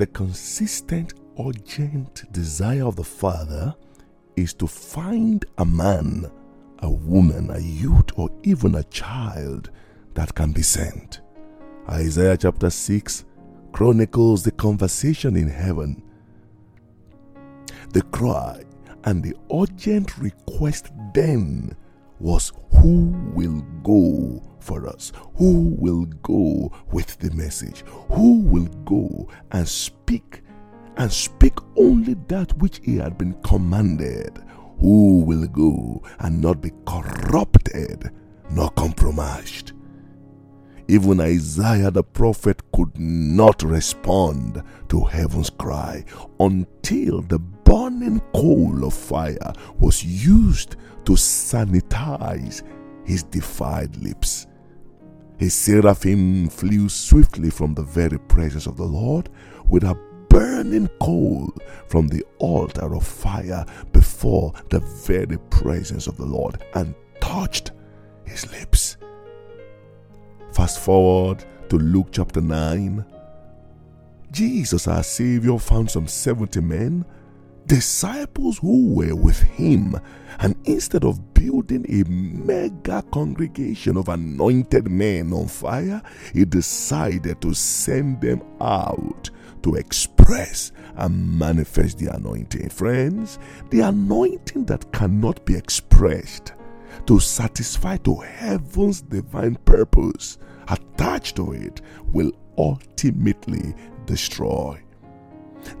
The consistent, urgent desire of the Father is to find a man, a woman, a youth, or even a child that can be sent. Isaiah chapter 6 chronicles the conversation in heaven. The cry and the urgent request then was who will go for us? Who will go with the message? Who will go and speak and speak only that which he had been commanded? Who will go and not be corrupted nor compromised? Even Isaiah the prophet could not respond to heaven's cry until the burning coal of fire was used to sanitize his defiled lips. His seraphim flew swiftly from the very presence of the Lord with a burning coal from the altar of fire before the very presence of the Lord and touched his lips. Fast forward to Luke chapter 9. Jesus, our Savior, found some 70 men, disciples who were with him, and instead of building a mega congregation of anointed men on fire, he decided to send them out to express and manifest the anointing. Friends, the anointing that cannot be expressed to satisfy to heaven's divine purpose attached to it will ultimately destroy.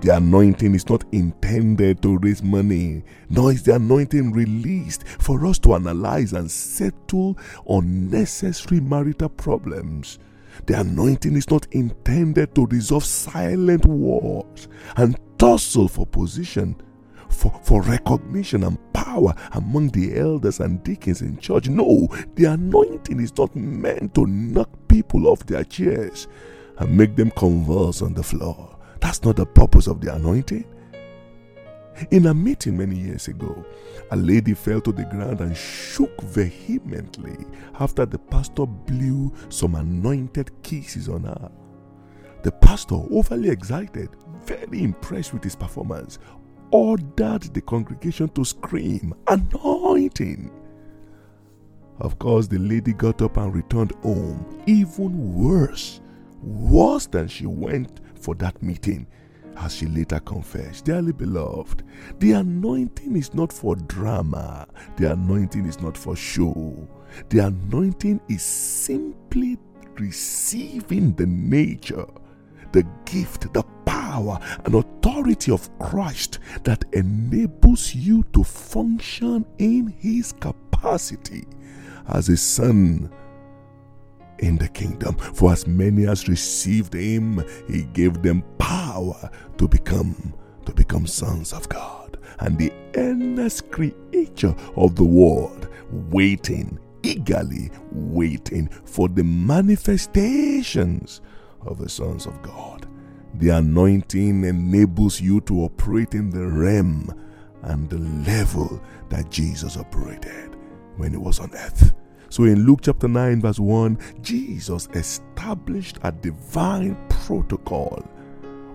The anointing is not intended to raise money, nor is the anointing released for us to analyze and settle unnecessary marital problems. The anointing is not intended to resolve silent wars and tussle for position for, for recognition and power among the elders and deacons in church. No, the anointing is not meant to knock people off their chairs and make them converse on the floor. That's not the purpose of the anointing. In a meeting many years ago, a lady fell to the ground and shook vehemently after the pastor blew some anointed kisses on her. The pastor, overly excited, very impressed with his performance, ordered the congregation to scream, Anointing! Of course, the lady got up and returned home, even worse, worse than she went for that meeting. As she later confessed, Dearly beloved, the anointing is not for drama, the anointing is not for show. The anointing is simply receiving the nature, the gift, the power and authority of Christ that enables you to function in His capacity as a son in the kingdom. For as many as received Him, He gave them power to become to become sons of God, and the earnest creature of the world, waiting eagerly waiting for the manifestations of the sons of God. The anointing enables you to operate in the realm and the level that Jesus operated when he was on earth. So in Luke chapter 9, verse 1, Jesus established a divine protocol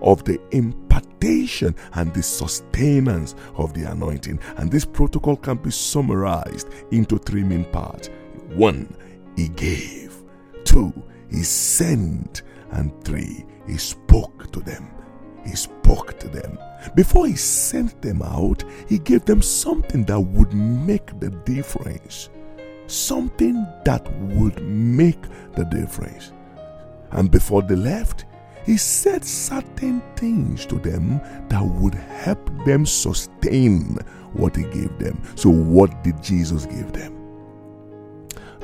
of the impartation and the sustenance of the anointing. And this protocol can be summarized into three main parts. One, he gave. Two, he sent. And three, he spoke to them. He spoke to them. Before he sent them out, he gave them something that would make the difference. Something that would make the difference. And before they left, he said certain things to them that would help them sustain what he gave them. So, what did Jesus give them?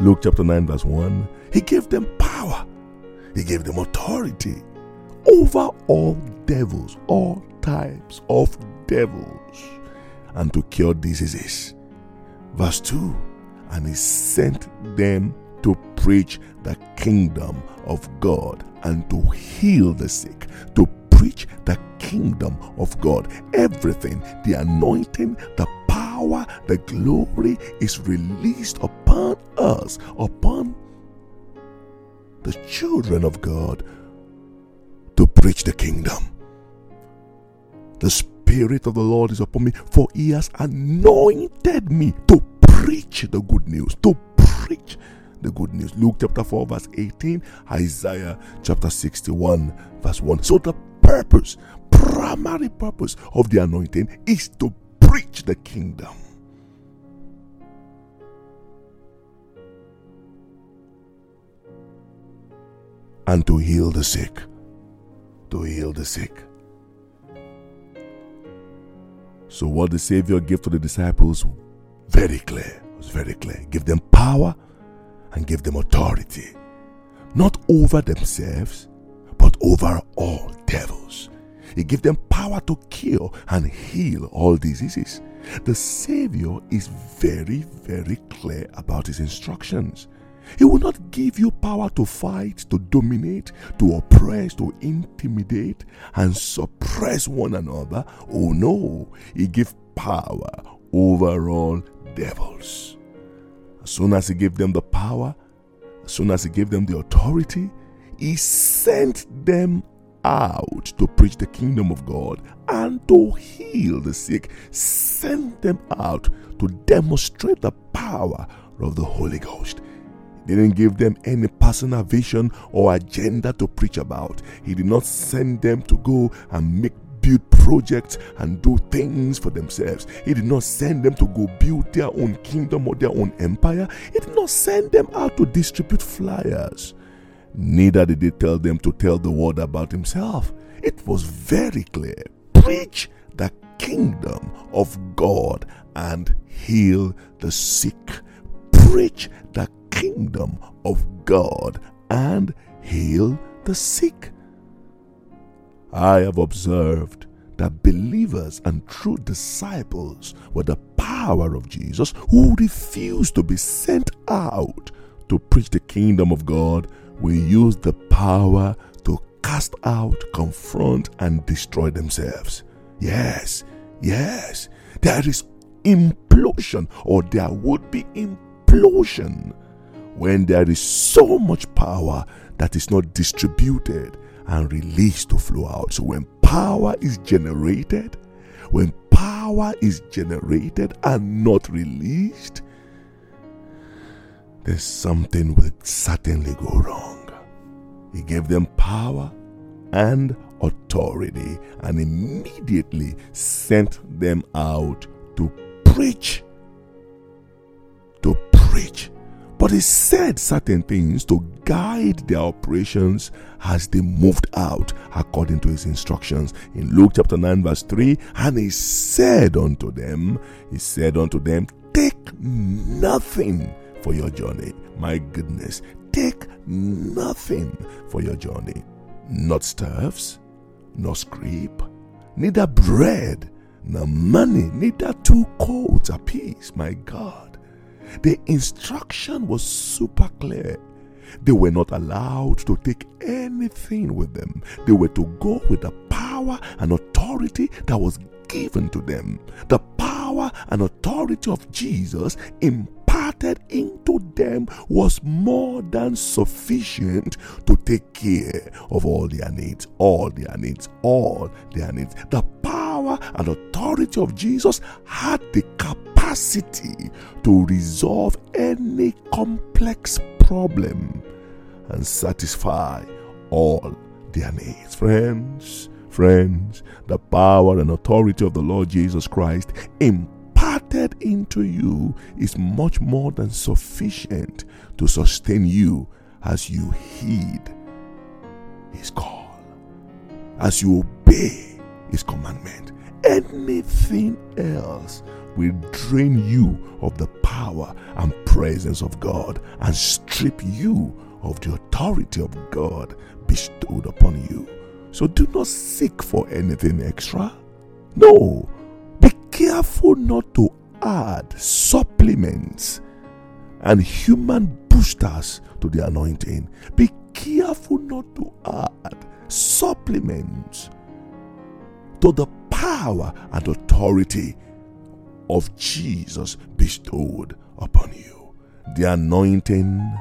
Luke chapter 9, verse 1 He gave them power, He gave them authority over all devils, all types of devils, and to cure diseases. Verse 2 And he sent them to preach the kingdom of God and to heal the sick, to preach the kingdom of God. Everything, the anointing, the power, the glory is released upon us, upon the children of God to preach the kingdom. The Spirit of the Lord is upon me, for He has anointed me to preach the good news, to preach the good news. Luke chapter 4, verse 18, Isaiah chapter 61, verse 1. So the purpose, primary purpose of the anointing is to preach the kingdom. And to heal the sick. To heal the sick. So, what the Savior gave to the disciples, very clear, It was very clear. Give them power and give them authority, not over themselves, but over all devils. He gave them power to cure and heal all diseases. The Savior is very, very clear about his instructions. He will not give you power to fight, to dominate, to oppress, to intimidate, and suppress one another. Oh no, He gives power over all devils. As soon as He gave them the power, as soon as He gave them the authority, He sent them out to preach the kingdom of God and to heal the sick. Sent them out to demonstrate the power of the Holy Ghost. He didn't give them any personal vision or agenda to preach about. He did not send them to go and make projects and do things for themselves. He did not send them to go build their own kingdom or their own empire. He did not send them out to distribute flyers. Neither did he tell them to tell the world about himself. It was very clear. Preach the kingdom of God and heal the sick. Preach the kingdom of God and heal the sick. I have observed that believers and true disciples were the power of Jesus who refused to be sent out to preach the kingdom of God will use the power to cast out, confront, and destroy themselves. Yes, yes, there is implosion or there would be implosion when there is so much power that is not distributed and released to flow out. So when power is generated, when power is generated and not released, there's something will certainly go wrong. He gave them power and authority and immediately sent them out to preach. But he said certain things to guide their operations as they moved out according to his instructions. In Luke chapter 9, verse 3, and he said unto them, He said unto them, Take nothing for your journey. My goodness, take nothing for your journey. Not staffs, nor scrip, neither bread, nor money, neither two coats apiece. My God. The instruction was super clear. They were not allowed to take anything with them. They were to go with the power and authority that was given to them. The power and authority of Jesus imparted into them was more than sufficient to take care of all their needs, all their needs, all their needs. The power and authority of Jesus had the capacity to resolve any complex problem and satisfy all their needs. Friends, friends, the power and authority of the Lord Jesus Christ imparted into you is much more than sufficient to sustain you as you heed His call, as you obey His commandment. Anything else will drain you of the power and presence of God and strip you of the authority of God bestowed upon you. So do not seek for anything extra. No, be careful not to add supplements and human boosters to the anointing. Be careful not to add supplements to the power and authority of Jesus bestowed upon you. The anointing,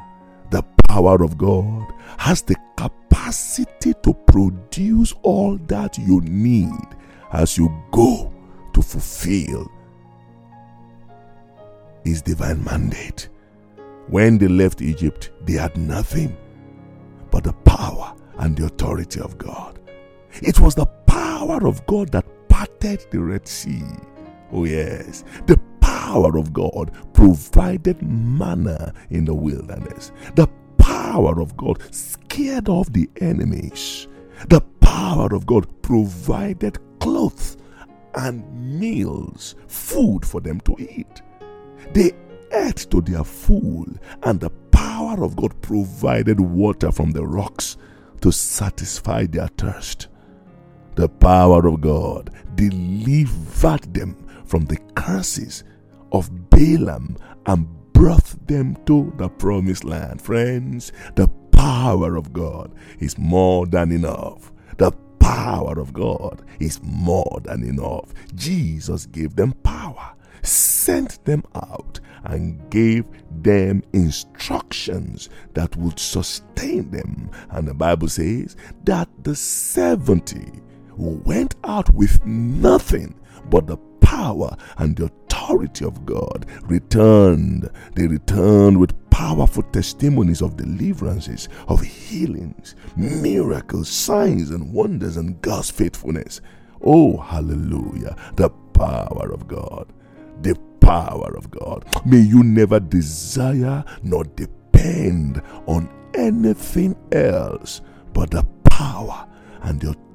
the power of God has the capacity to produce all that you need as you go to fulfill his divine mandate. When they left Egypt, they had nothing but the power and the authority of God. It was the power of God that parted the Red Sea. Oh, yes. The power of God provided manna in the wilderness. The power of God scared off the enemies. The power of God provided clothes and meals, food for them to eat. They ate to their full, and the power of God provided water from the rocks to satisfy their thirst. The power of God delivered them from the curses of Balaam and brought them to the promised land. Friends, the power of God is more than enough. The power of God is more than enough. Jesus gave them power, sent them out, and gave them instructions that would sustain them. And the Bible says that the 70 went out with nothing but the power and the authority of God returned. They returned with powerful testimonies of deliverances, of healings, miracles, signs, and wonders, and God's faithfulness. Oh, hallelujah. The power of God. The power of God. May you never desire nor depend on anything else but the power and the authority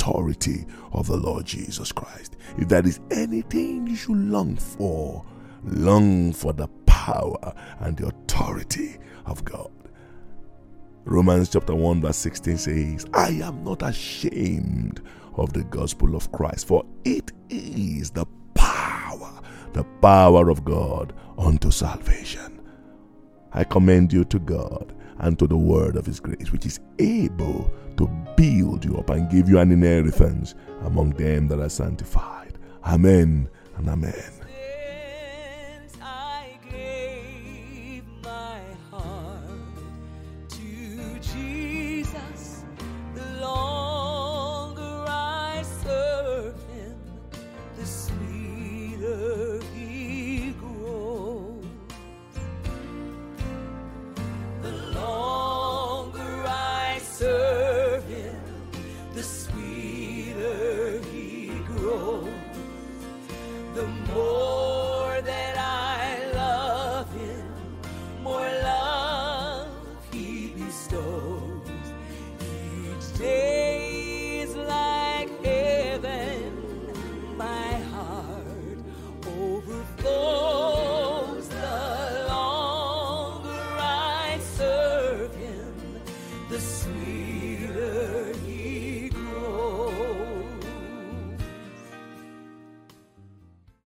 of the Lord Jesus Christ. If there is anything you should long for, long for the power and the authority of God. Romans chapter 1, verse 16 says, I am not ashamed of the gospel of Christ, for it is the power, the power of God unto salvation. I commend you to God and to the word of his grace, which is able to build you up and give you an inheritance among them that are sanctified. Amen and amen.